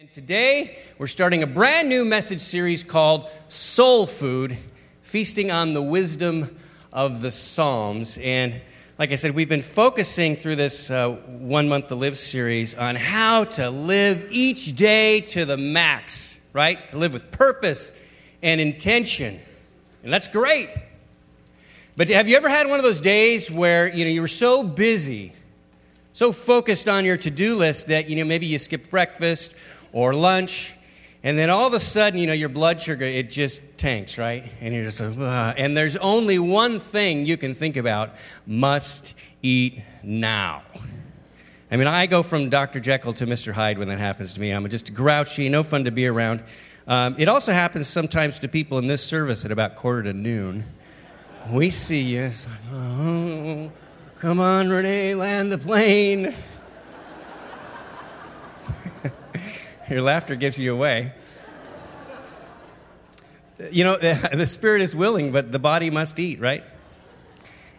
And today we're starting a brand new message series called Soul Food Feasting on the Wisdom of the Psalms. And like I said, we've been focusing through this uh, One Month to Live series on how to live each day to the max, right? To live with purpose and intention. And that's great. But have you ever had one of those days where you know you were so busy, so focused on your to-do list that you know maybe you skipped breakfast or lunch, and then all of a sudden, you know, your blood sugar, it just tanks, right? And you're just like, Ugh. and there's only one thing you can think about must eat now. I mean, I go from Dr. Jekyll to Mr. Hyde when that happens to me. I'm just grouchy, no fun to be around. Um, it also happens sometimes to people in this service at about quarter to noon. We see you. Like, oh, come on, Renee, land the plane. Your laughter gives you away. You know, the spirit is willing, but the body must eat, right?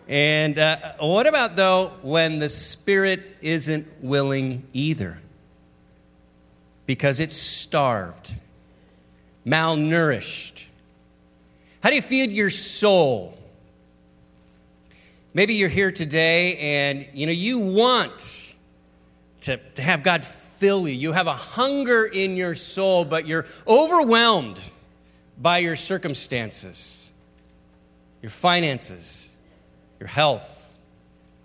And uh, what about, though, when the spirit isn't willing either? Because it's starved, malnourished. How do you feed your soul? Maybe you're here today and you know you want to, to have God fill you. You have a hunger in your soul, but you're overwhelmed by your circumstances, your finances, your health,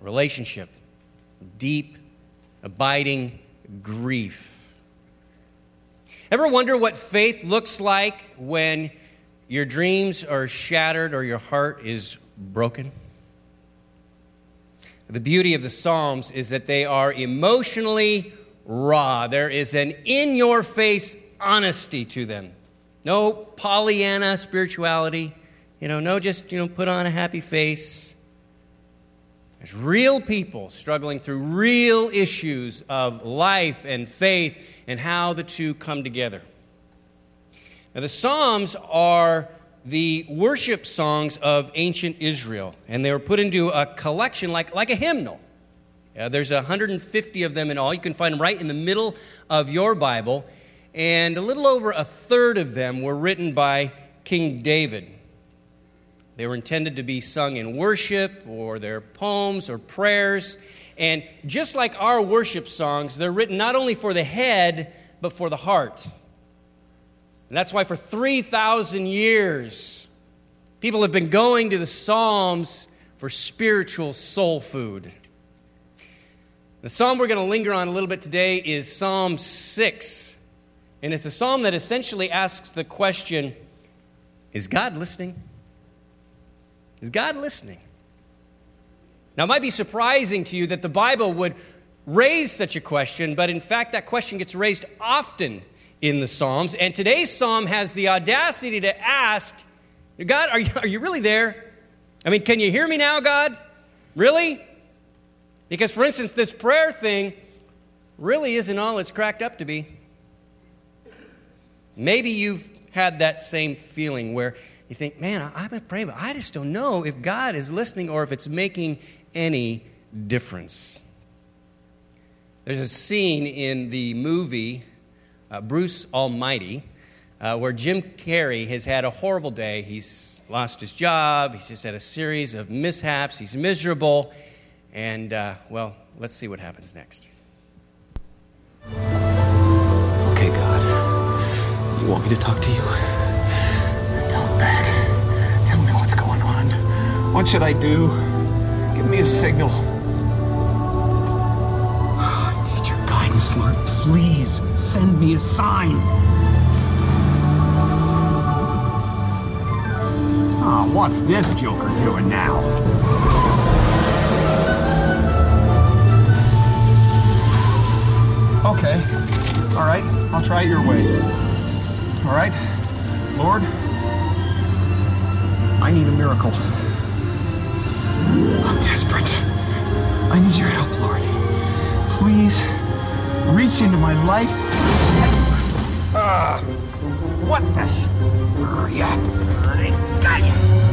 relationship, deep, abiding grief. Ever wonder what faith looks like when your dreams are shattered or your heart is broken? The beauty of the Psalms is that they are emotionally raw. There is an in your face honesty to them. No Pollyanna spirituality. You know, no just, you know, put on a happy face. There's real people struggling through real issues of life and faith and how the two come together. Now, the Psalms are the worship songs of ancient Israel, and they were put into a collection like, like a hymnal. Uh, there's 150 of them in all. You can find them right in the middle of your Bible. And a little over a third of them were written by King David. They were intended to be sung in worship or their poems or prayers. And just like our worship songs, they're written not only for the head, but for the heart. And that's why for 3,000 years, people have been going to the Psalms for spiritual soul food. The psalm we're going to linger on a little bit today is Psalm 6. And it's a psalm that essentially asks the question Is God listening? Is God listening? Now, it might be surprising to you that the Bible would raise such a question, but in fact, that question gets raised often in the Psalms. And today's psalm has the audacity to ask God, are you, are you really there? I mean, can you hear me now, God? Really? Because, for instance, this prayer thing really isn't all it's cracked up to be. Maybe you've had that same feeling where you think, man, I've been praying, but I just don't know if God is listening or if it's making any difference. There's a scene in the movie uh, Bruce Almighty uh, where Jim Carrey has had a horrible day. He's lost his job, he's just had a series of mishaps, he's miserable. And, uh, well, let's see what happens next. Okay, God. You want me to talk to you? Talk back. Tell me what's going on. What should I do? Give me a signal. I need your guidance, Lord. Please send me a sign. Oh, what's this joker doing now? Okay. All right. I'll try it your way. All right. Lord, I need a miracle. I'm desperate. I need your help, Lord. Please reach into my life. Ah, what the? Hurry up. I got you.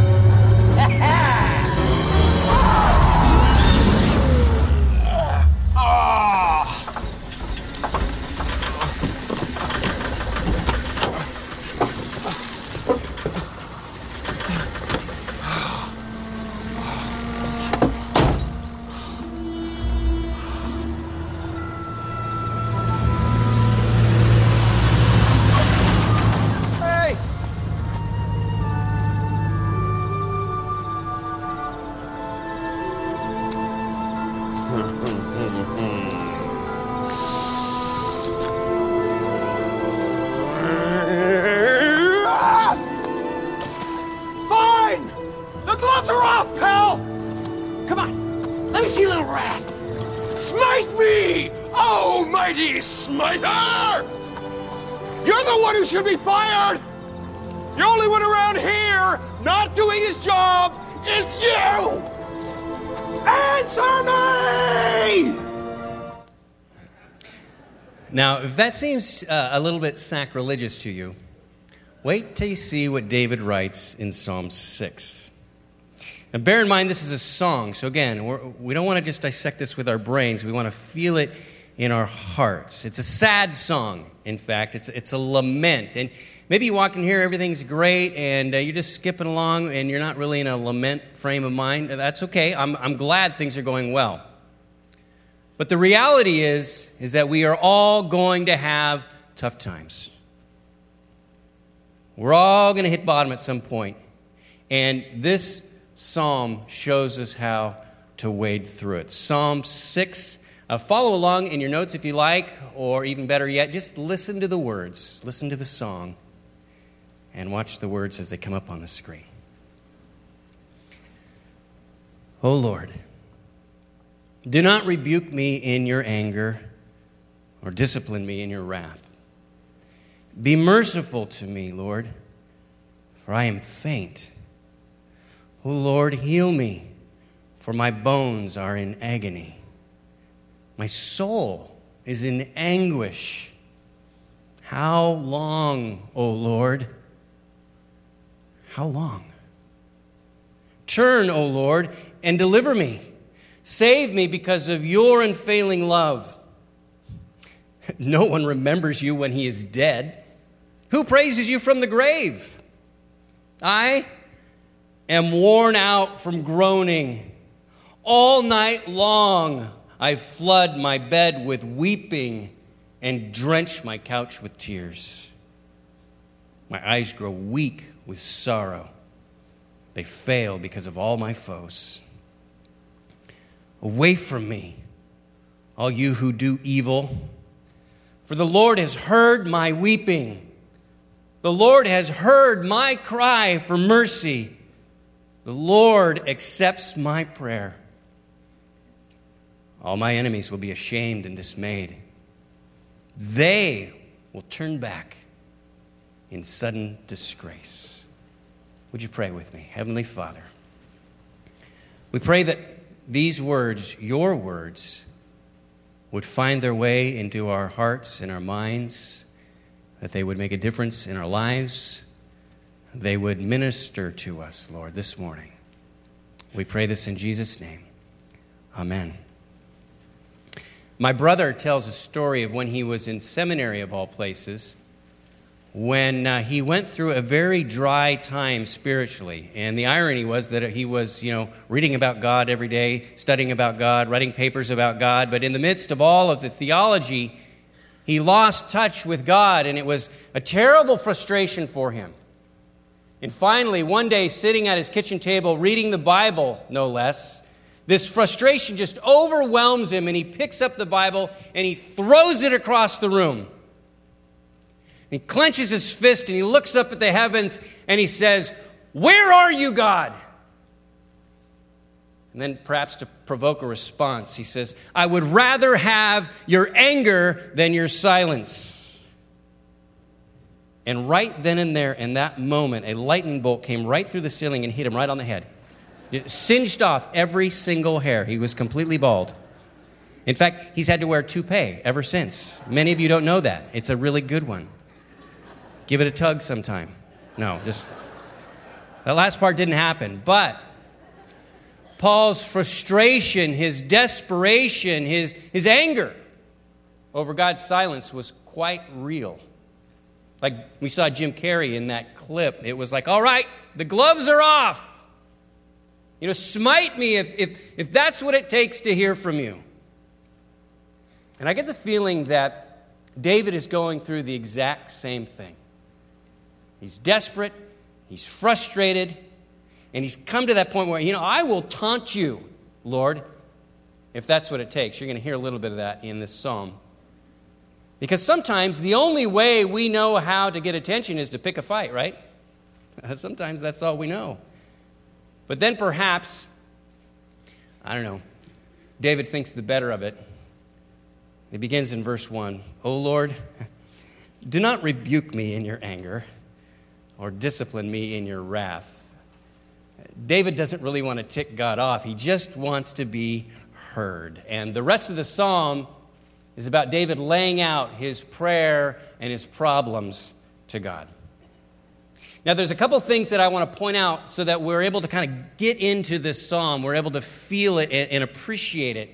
Fired! The only one around here not doing his job is you! Answer me! Now, if that seems uh, a little bit sacrilegious to you, wait till you see what David writes in Psalm 6. Now, bear in mind, this is a song. So, again, we're, we do not want to just dissect this with our brains. We want to feel it in our hearts. It's a sad song, in fact. It's, it's a lament. And maybe you walk in here, everything's great, and uh, you're just skipping along, and you're not really in a lament frame of mind. That's okay. I'm, I'm glad things are going well. But the reality is, is that we are all going to have tough times. We're all going to hit bottom at some point. And this psalm shows us how to wade through it. Psalm 6 uh, follow along in your notes if you like, or even better yet, just listen to the words, listen to the song, and watch the words as they come up on the screen. Oh Lord, do not rebuke me in your anger or discipline me in your wrath. Be merciful to me, Lord, for I am faint. Oh Lord, heal me, for my bones are in agony. My soul is in anguish. How long, O Lord? How long? Turn, O Lord, and deliver me. Save me because of your unfailing love. No one remembers you when he is dead. Who praises you from the grave? I am worn out from groaning. All night long I flood my bed with weeping and drench my couch with tears. My eyes grow weak with sorrow. They fail because of all my foes. Away from me, all you who do evil, for the Lord has heard my weeping. The Lord has heard my cry for mercy. The Lord accepts my prayer. All my enemies will be ashamed and dismayed. They will turn back in sudden disgrace. Would you pray with me? Heavenly Father, we pray that these words, your words, would find their way into our hearts and our minds, that they would make a difference in our lives, they would minister to us, Lord, this morning. We pray this in Jesus' name. Amen. My brother tells a story of when he was in seminary, of all places, when uh, he went through a very dry time spiritually. And the irony was that he was, you know, reading about God every day, studying about God, writing papers about God. But in the midst of all of the theology, he lost touch with God, and it was a terrible frustration for him. And finally, one day, sitting at his kitchen table, reading the Bible, no less, this frustration just overwhelms him, and he picks up the Bible and he throws it across the room. He clenches his fist and he looks up at the heavens and he says, Where are you, God? And then, perhaps to provoke a response, he says, I would rather have your anger than your silence. And right then and there, in that moment, a lightning bolt came right through the ceiling and hit him right on the head. Singed off every single hair. He was completely bald. In fact, he's had to wear toupee ever since. Many of you don't know that. It's a really good one. Give it a tug sometime. No, just. That last part didn't happen. But Paul's frustration, his desperation, his, his anger over God's silence was quite real. Like we saw Jim Carrey in that clip. It was like, all right, the gloves are off. You know, smite me if, if, if that's what it takes to hear from you. And I get the feeling that David is going through the exact same thing. He's desperate, he's frustrated, and he's come to that point where, you know, I will taunt you, Lord, if that's what it takes. You're going to hear a little bit of that in this psalm. Because sometimes the only way we know how to get attention is to pick a fight, right? Sometimes that's all we know. But then perhaps, I don't know, David thinks the better of it. It begins in verse 1 O Lord, do not rebuke me in your anger or discipline me in your wrath. David doesn't really want to tick God off, he just wants to be heard. And the rest of the psalm is about David laying out his prayer and his problems to God. Now, there's a couple things that I want to point out so that we're able to kind of get into this psalm. We're able to feel it and, and appreciate it.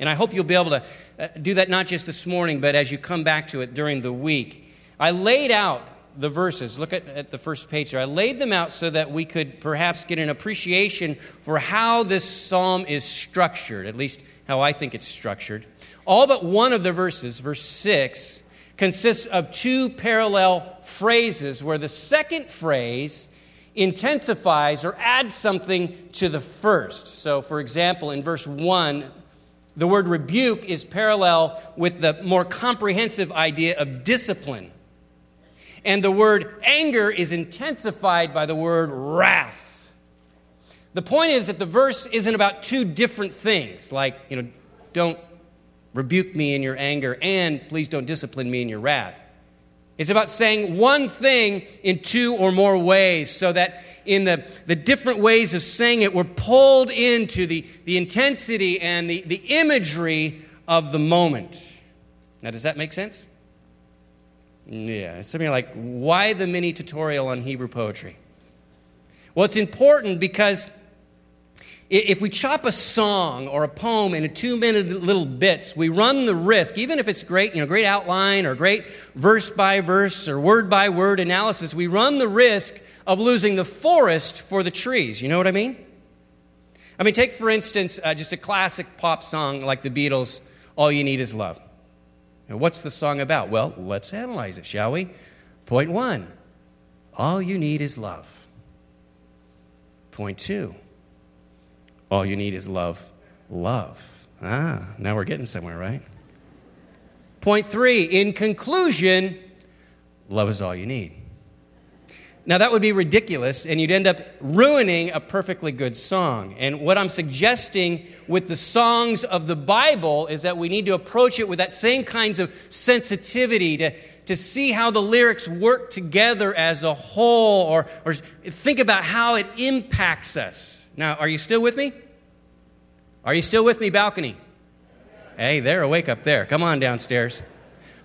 And I hope you'll be able to uh, do that not just this morning, but as you come back to it during the week. I laid out the verses. Look at, at the first page there. I laid them out so that we could perhaps get an appreciation for how this psalm is structured, at least how I think it's structured. All but one of the verses, verse 6, consists of two parallel phrases where the second phrase intensifies or adds something to the first. So, for example, in verse 1, the word rebuke is parallel with the more comprehensive idea of discipline. And the word anger is intensified by the word wrath. The point is that the verse isn't about two different things, like, you know, don't rebuke me in your anger and please don't discipline me in your wrath. It's about saying one thing in two or more ways so that in the, the different ways of saying it, we're pulled into the, the intensity and the, the imagery of the moment. Now, does that make sense? Yeah, it's something like, why the mini tutorial on Hebrew poetry? Well, it's important because if we chop a song or a poem into two minute little bits, we run the risk, even if it's great, you know, great outline or great verse by verse or word by word analysis, we run the risk of losing the forest for the trees. You know what I mean? I mean, take for instance uh, just a classic pop song like the Beatles' All You Need Is Love. What's the song about? Well, let's analyze it, shall we? Point one All you need is love. Point two all you need is love. Love. Ah, now we're getting somewhere, right? Point three, in conclusion, love is all you need. Now, that would be ridiculous, and you'd end up ruining a perfectly good song. And what I'm suggesting with the songs of the Bible is that we need to approach it with that same kinds of sensitivity to, to see how the lyrics work together as a whole, or, or think about how it impacts us. Now, are you still with me? Are you still with me, balcony? Hey, they're awake up there. Come on downstairs.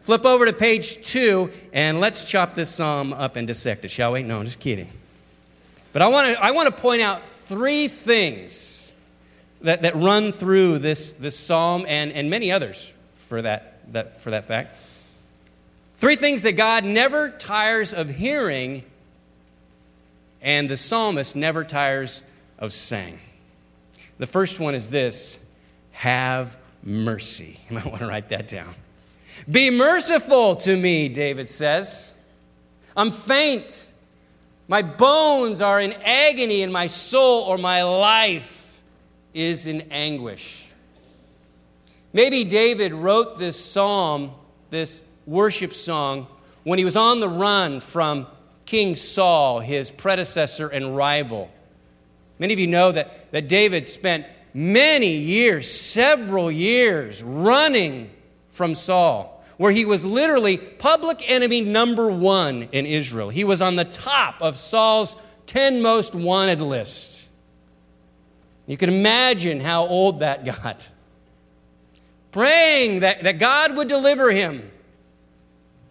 Flip over to page two and let's chop this psalm up and dissect it, shall we? No, I'm just kidding. But I want to I want to point out three things that, that run through this, this psalm and, and many others for that, that, for that fact. Three things that God never tires of hearing and the psalmist never tires of saying. The first one is this have mercy. You might want to write that down. Be merciful to me, David says. I'm faint. My bones are in agony, and my soul or my life is in anguish. Maybe David wrote this psalm, this worship song, when he was on the run from King Saul, his predecessor and rival. Many of you know that, that David spent many years, several years, running from Saul, where he was literally public enemy number one in Israel. He was on the top of Saul's 10 most wanted list. You can imagine how old that got. Praying that, that God would deliver him.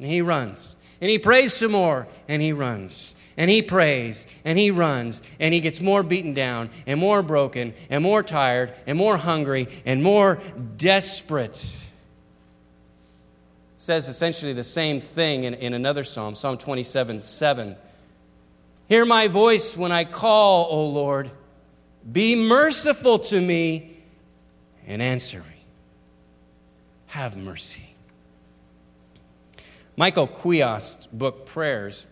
And he runs. And he prays some more, and he runs and he prays and he runs and he gets more beaten down and more broken and more tired and more hungry and more desperate. Says essentially the same thing in, in another psalm, Psalm 27 7. Hear my voice when I call, O Lord. Be merciful to me and answer me. Have mercy. Michael Quoist's book, Prayers,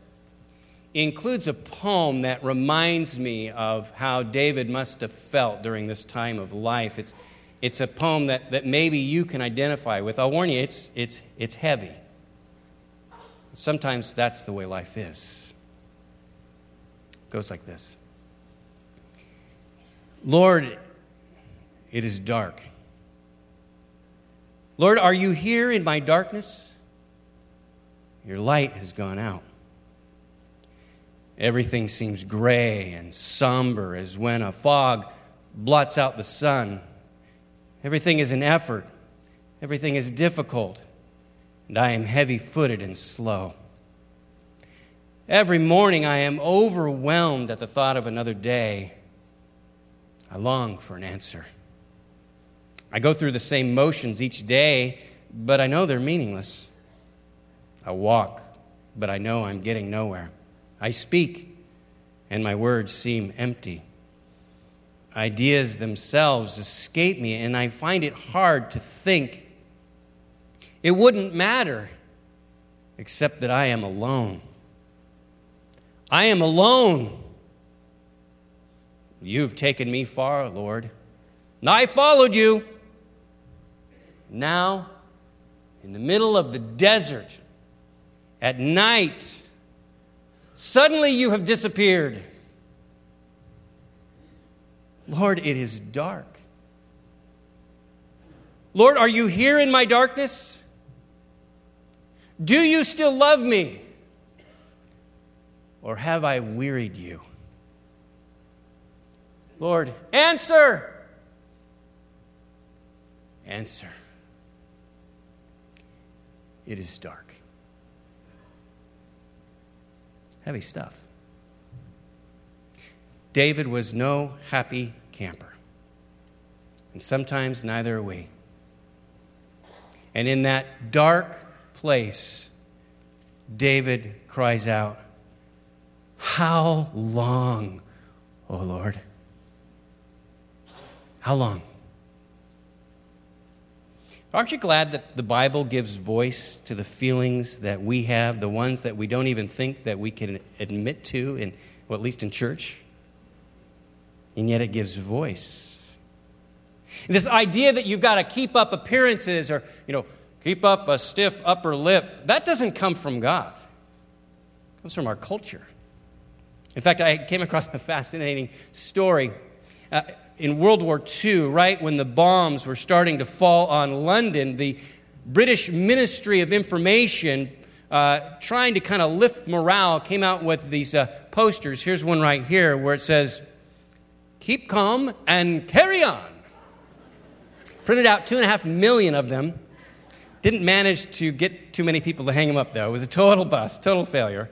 includes a poem that reminds me of how David must have felt during this time of life. It's, it's a poem that, that maybe you can identify with. I'll warn you, it's, it's, it's heavy. Sometimes that's the way life is. It goes like this Lord, it is dark. Lord, are you here in my darkness? Your light has gone out. Everything seems gray and somber as when a fog blots out the sun. Everything is an effort. Everything is difficult. And I am heavy footed and slow. Every morning I am overwhelmed at the thought of another day. I long for an answer. I go through the same motions each day, but I know they're meaningless. I walk, but I know I'm getting nowhere. I speak, and my words seem empty. Ideas themselves escape me, and I find it hard to think. It wouldn't matter, except that I am alone. I am alone. You've taken me far, Lord, and I followed you. Now, in the middle of the desert, at night, suddenly you have disappeared. Lord, it is dark. Lord, are you here in my darkness? Do you still love me? Or have I wearied you? Lord, answer! Answer. It is dark. Heavy stuff. David was no happy camper. And sometimes neither are we. And in that dark place, David cries out, How long, O Lord? How long? Aren't you glad that the Bible gives voice to the feelings that we have, the ones that we don't even think that we can admit to, in, well, at least in church? And yet it gives voice. This idea that you've got to keep up appearances or, you know, keep up a stiff upper lip, that doesn't come from God. It comes from our culture. In fact, I came across a fascinating story. Uh, in World War II, right when the bombs were starting to fall on London, the British Ministry of Information, uh, trying to kind of lift morale, came out with these uh, posters. Here's one right here where it says, Keep calm and carry on. Printed out two and a half million of them. Didn't manage to get too many people to hang them up, though. It was a total bust, total failure.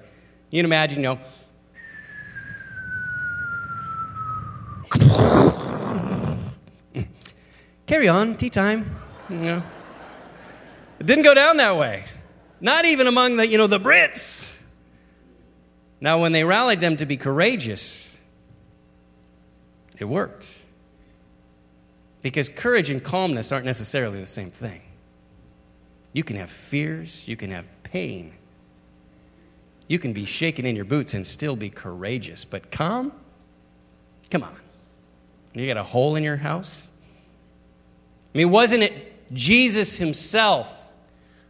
You can imagine, you know, carry on, tea time. You know. It didn't go down that way. Not even among the, you know, the Brits. Now, when they rallied them to be courageous, it worked. Because courage and calmness aren't necessarily the same thing. You can have fears, you can have pain. You can be shaken in your boots and still be courageous, but calm? Come on. You got a hole in your house? I mean, wasn't it Jesus himself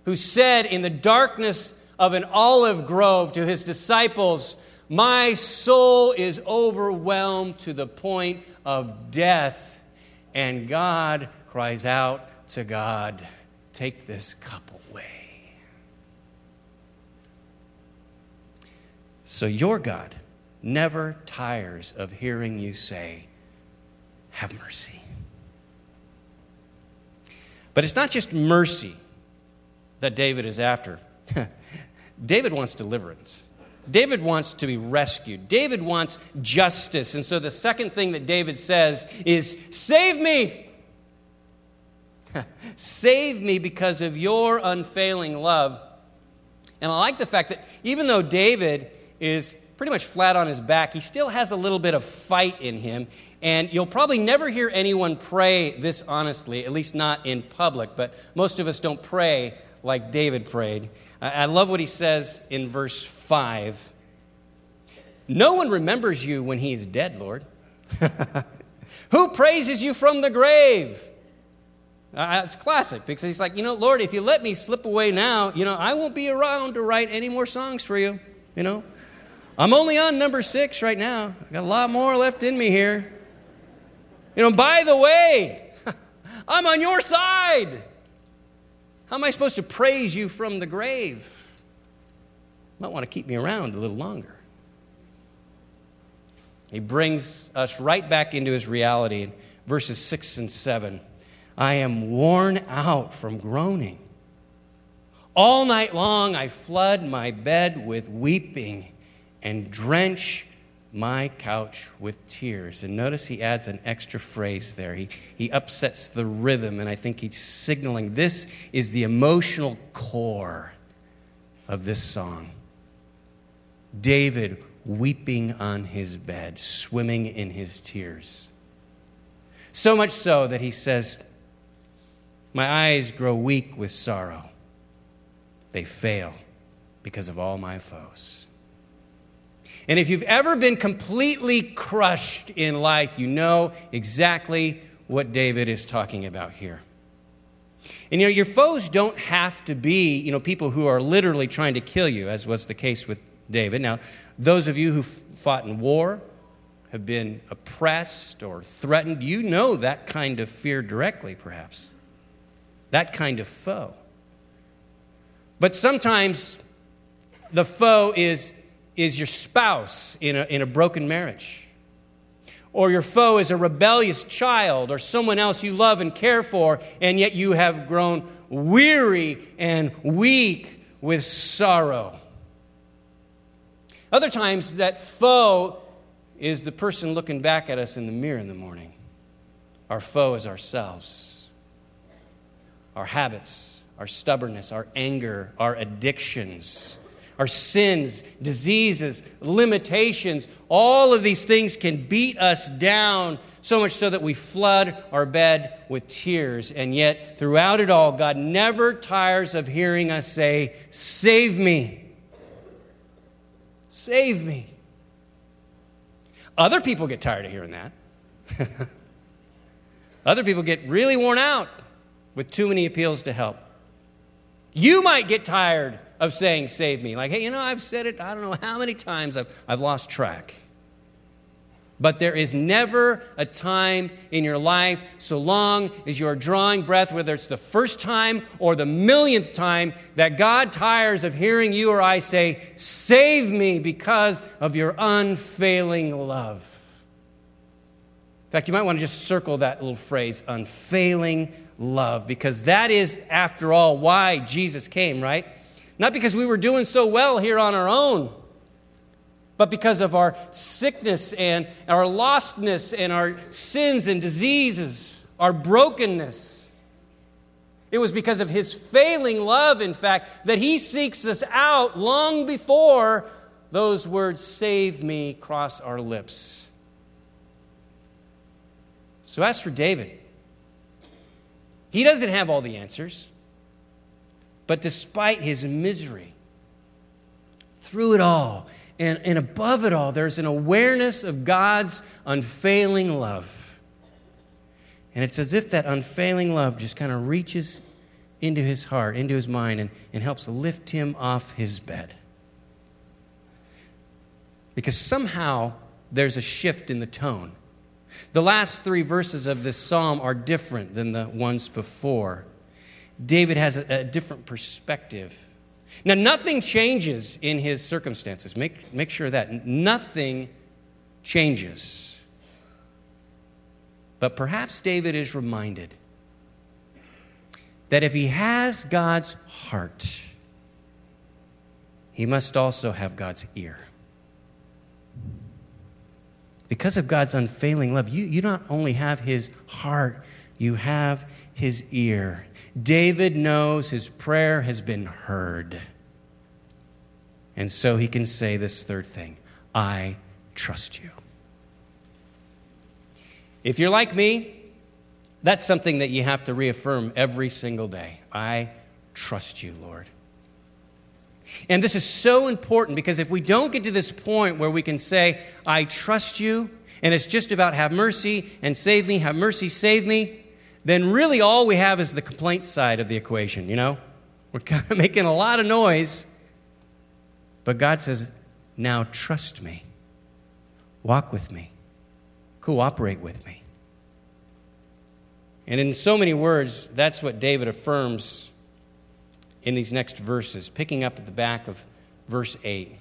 who said in the darkness of an olive grove to his disciples, My soul is overwhelmed to the point of death. And God cries out to God, Take this cup away. So your God never tires of hearing you say, Have mercy. But it's not just mercy that David is after. David wants deliverance. David wants to be rescued. David wants justice. And so the second thing that David says is, Save me! Save me because of your unfailing love. And I like the fact that even though David is pretty much flat on his back, he still has a little bit of fight in him. And you'll probably never hear anyone pray this honestly, at least not in public, but most of us don't pray like David prayed. I love what he says in verse 5 No one remembers you when he is dead, Lord. Who praises you from the grave? Uh, classic because he's like, you know, Lord, if you let me slip away now, you know, I won't be around to write any more songs for you, you know. I'm only on number six right now. I got a lot more left in me here. You know, by the way, I'm on your side. How am I supposed to praise you from the grave? You might want to keep me around a little longer. He brings us right back into his reality in verses 6 and 7. I am worn out from groaning. All night long I flood my bed with weeping and drench my couch with tears. And notice he adds an extra phrase there. He, he upsets the rhythm, and I think he's signaling this is the emotional core of this song. David weeping on his bed, swimming in his tears. So much so that he says, My eyes grow weak with sorrow. They fail because of all my foes. And if you've ever been completely crushed in life, you know exactly what David is talking about here. And you know, your foes don't have to be, you know, people who are literally trying to kill you, as was the case with David. Now, those of you who fought in war, have been oppressed or threatened, you know that kind of fear directly, perhaps. That kind of foe. But sometimes the foe is, is your spouse in a, in a broken marriage. Or your foe is a rebellious child or someone else you love and care for, and yet you have grown weary and weak with sorrow. Other times, that foe is the person looking back at us in the mirror in the morning. Our foe is ourselves, our habits, our stubbornness, our anger, our addictions, our sins, diseases, limitations. All of these things can beat us down so much so that we flood our bed with tears. And yet, throughout it all, God never tires of hearing us say, Save me. Save me. Other people get tired of hearing that. Other people get really worn out with too many appeals to help. You might get tired of saying, Save me. Like, hey, you know, I've said it, I don't know how many times, I've, I've lost track. But there is never a time in your life, so long as you are drawing breath, whether it's the first time or the millionth time, that God tires of hearing you or I say, Save me because of your unfailing love. In fact, you might want to just circle that little phrase, unfailing love, because that is, after all, why Jesus came, right? Not because we were doing so well here on our own but because of our sickness and our lostness and our sins and diseases, our brokenness. It was because of his failing love, in fact, that he seeks us out long before those words, save me, cross our lips. So, as for David, he doesn't have all the answers, but despite his misery, through it all, and, and above it all, there's an awareness of God's unfailing love. And it's as if that unfailing love just kind of reaches into his heart, into his mind, and, and helps lift him off his bed. Because somehow there's a shift in the tone. The last three verses of this psalm are different than the ones before. David has a, a different perspective. Now, nothing changes in his circumstances. Make, make sure that. Nothing changes. But perhaps David is reminded that if he has God's heart, he must also have God's ear. Because of God's unfailing love, you, you not only have his heart, you have his ear. David knows his prayer has been heard. And so he can say this third thing I trust you. If you're like me, that's something that you have to reaffirm every single day. I trust you, Lord. And this is so important because if we don't get to this point where we can say, I trust you, and it's just about have mercy and save me, have mercy, save me, then really all we have is the complaint side of the equation, you know? We're kind of making a lot of noise. But God says, now trust me, walk with me, cooperate with me. And in so many words, that's what David affirms in these next verses, picking up at the back of verse 8.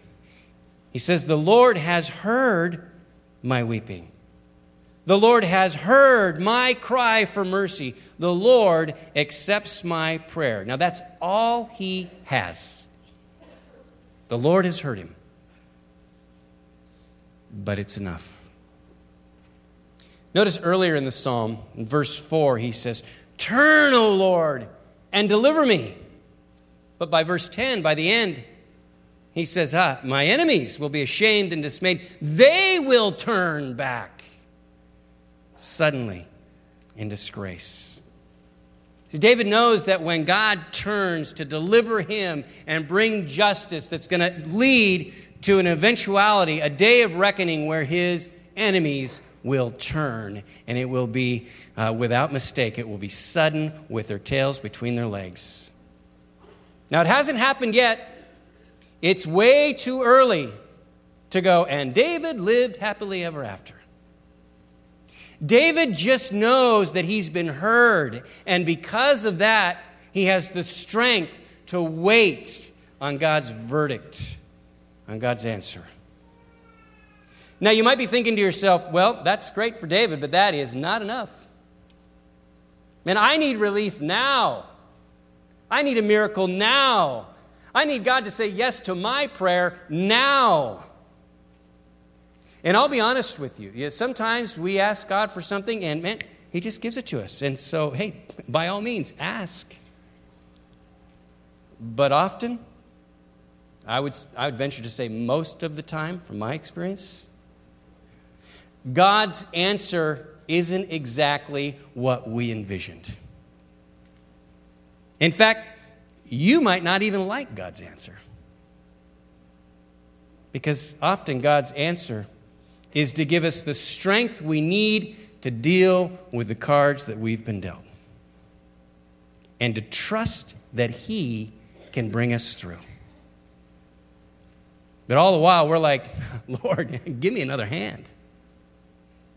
He says, The Lord has heard my weeping. The Lord has heard my cry for mercy. The Lord accepts my prayer. Now, that's all he has. The Lord has heard him. But it's enough. Notice earlier in the psalm, in verse 4, he says, Turn, O Lord, and deliver me. But by verse 10, by the end, he says, ah, My enemies will be ashamed and dismayed. They will turn back suddenly in disgrace. See, David knows that when God turns to deliver him and bring justice that's going to lead to an eventuality, a day of reckoning where his enemies will turn, and it will be, uh, without mistake, it will be sudden with their tails between their legs. Now, it hasn't happened yet. It's way too early to go, and David lived happily ever after. David just knows that he's been heard, and because of that, he has the strength to wait on God's verdict, on God's answer. Now, you might be thinking to yourself, well, that's great for David, but that is not enough. Man, I need relief now. I need a miracle now. I need God to say yes to my prayer now. And I'll be honest with you. Sometimes we ask God for something and, man, He just gives it to us. And so, hey, by all means, ask. But often, I would, I would venture to say most of the time, from my experience, God's answer isn't exactly what we envisioned. In fact, you might not even like God's answer. Because often God's answer is to give us the strength we need to deal with the cards that we've been dealt and to trust that He can bring us through. But all the while, we're like, Lord, give me another hand.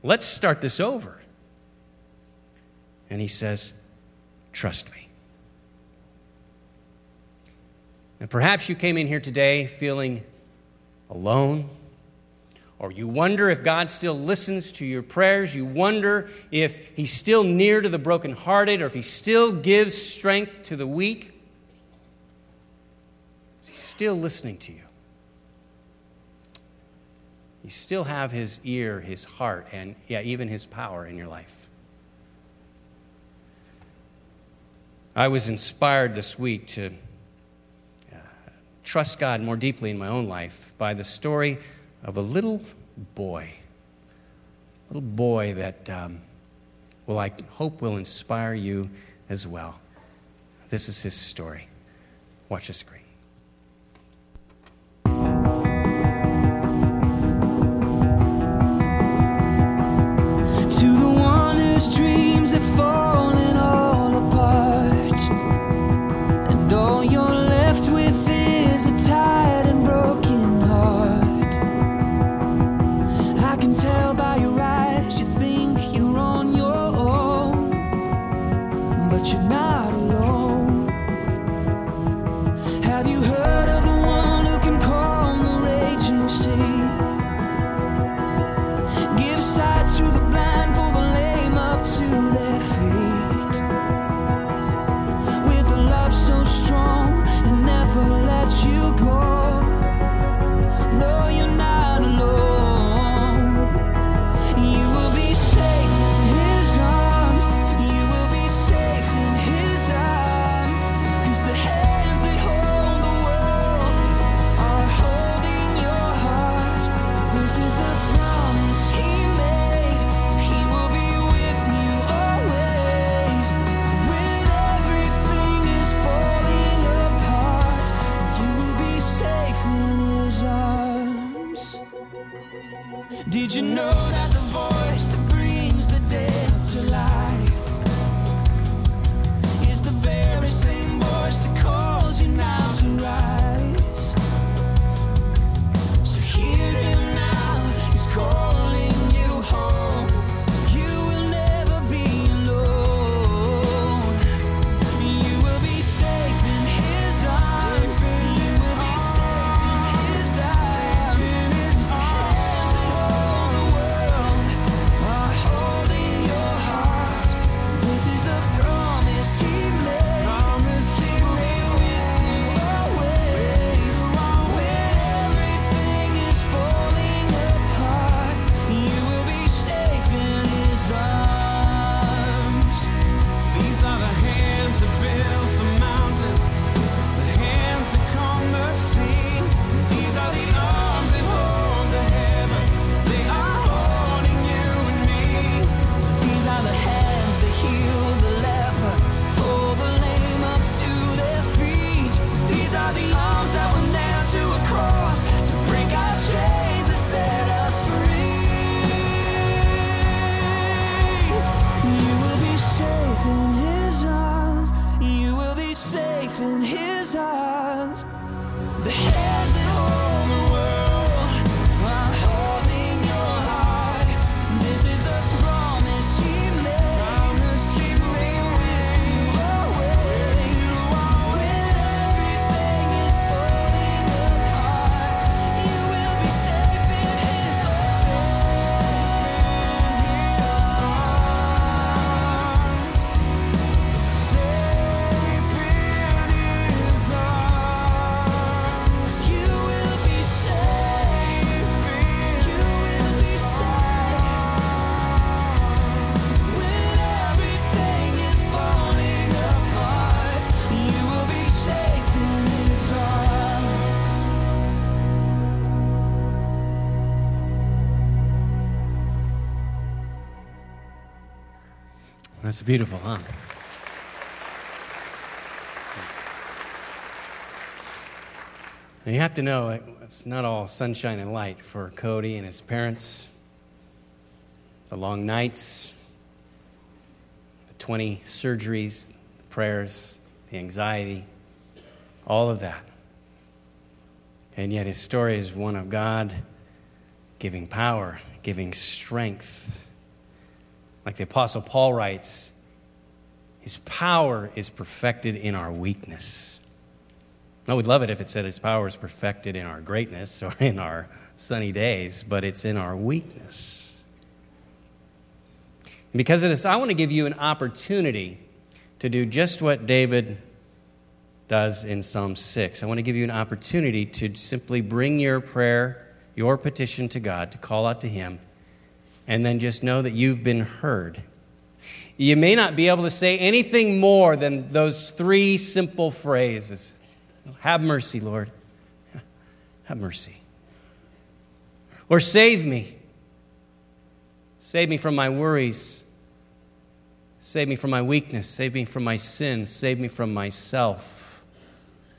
Let's start this over. And he says, Trust me. And perhaps you came in here today feeling alone, or you wonder if God still listens to your prayers. You wonder if He's still near to the brokenhearted, or if He still gives strength to the weak. Is He still listening to you? you still have his ear, his heart, and yeah, even his power in your life. I was inspired this week to uh, trust God more deeply in my own life by the story of a little boy. A little boy that, um, well, I hope will inspire you as well. This is his story. Watch the screen. That's beautiful, huh? You have to know it's not all sunshine and light for Cody and his parents. The long nights, the 20 surgeries, the prayers, the anxiety, all of that. And yet his story is one of God giving power, giving strength. Like the Apostle Paul writes, his power is perfected in our weakness. I would love it if it said His power is perfected in our greatness or in our sunny days, but it's in our weakness. And because of this, I want to give you an opportunity to do just what David does in Psalm 6. I want to give you an opportunity to simply bring your prayer, your petition to God, to call out to Him, and then just know that you've been heard. You may not be able to say anything more than those three simple phrases have mercy, Lord. Have mercy. Or save me. Save me from my worries. Save me from my weakness. Save me from my sins. Save me from myself.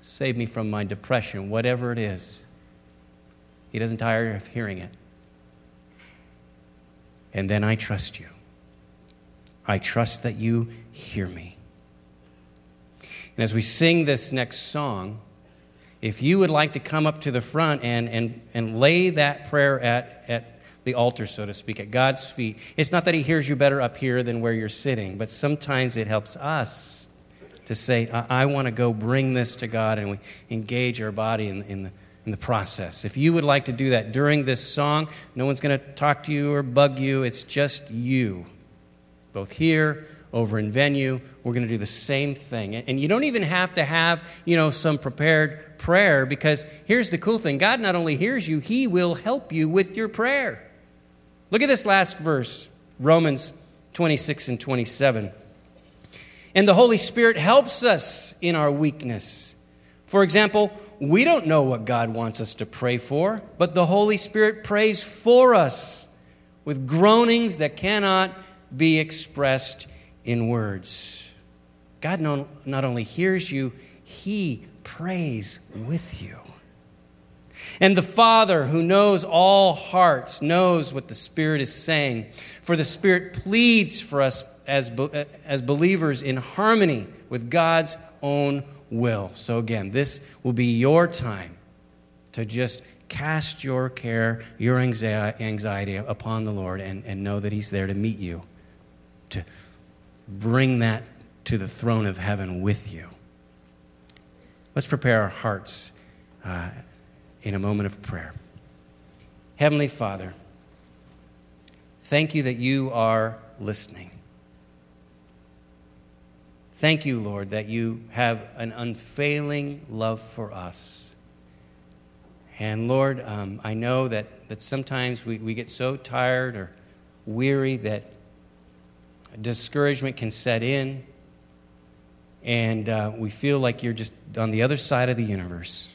Save me from my depression, whatever it is. He doesn't tire of hearing it. And then I trust you. I trust that you hear me. And as we sing this next song, if you would like to come up to the front and, and, and lay that prayer at, at the altar, so to speak, at God's feet, it's not that He hears you better up here than where you're sitting, but sometimes it helps us to say, I, I want to go bring this to God, and we engage our body in, in, the, in the process. If you would like to do that during this song, no one's going to talk to you or bug you, it's just you, both here over in venue. We're going to do the same thing. And you don't even have to have, you know, some prepared prayer because here's the cool thing God not only hears you, He will help you with your prayer. Look at this last verse, Romans 26 and 27. And the Holy Spirit helps us in our weakness. For example, we don't know what God wants us to pray for, but the Holy Spirit prays for us with groanings that cannot be expressed in words. God not only hears you, He prays with you. And the Father, who knows all hearts, knows what the Spirit is saying. For the Spirit pleads for us as, as believers in harmony with God's own will. So, again, this will be your time to just cast your care, your anxiety upon the Lord and, and know that He's there to meet you, to bring that to the throne of heaven with you. Let's prepare our hearts uh, in a moment of prayer. Heavenly Father, thank you that you are listening. Thank you, Lord, that you have an unfailing love for us. And Lord, um, I know that, that sometimes we, we get so tired or weary that discouragement can set in, and uh, we feel like you're just on the other side of the universe.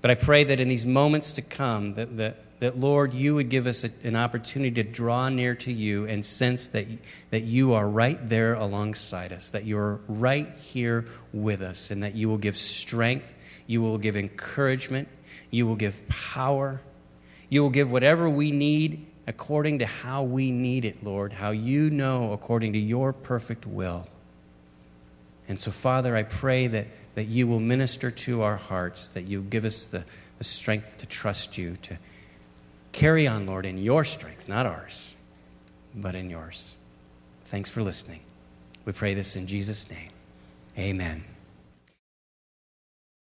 But I pray that in these moments to come, that, that, that Lord, you would give us a, an opportunity to draw near to you and sense that, that you are right there alongside us, that you're right here with us, and that you will give strength, you will give encouragement, you will give power, you will give whatever we need according to how we need it, Lord, how you know according to your perfect will. And so, Father, I pray that, that you will minister to our hearts, that you give us the, the strength to trust you, to carry on, Lord, in your strength, not ours, but in yours. Thanks for listening. We pray this in Jesus' name. Amen.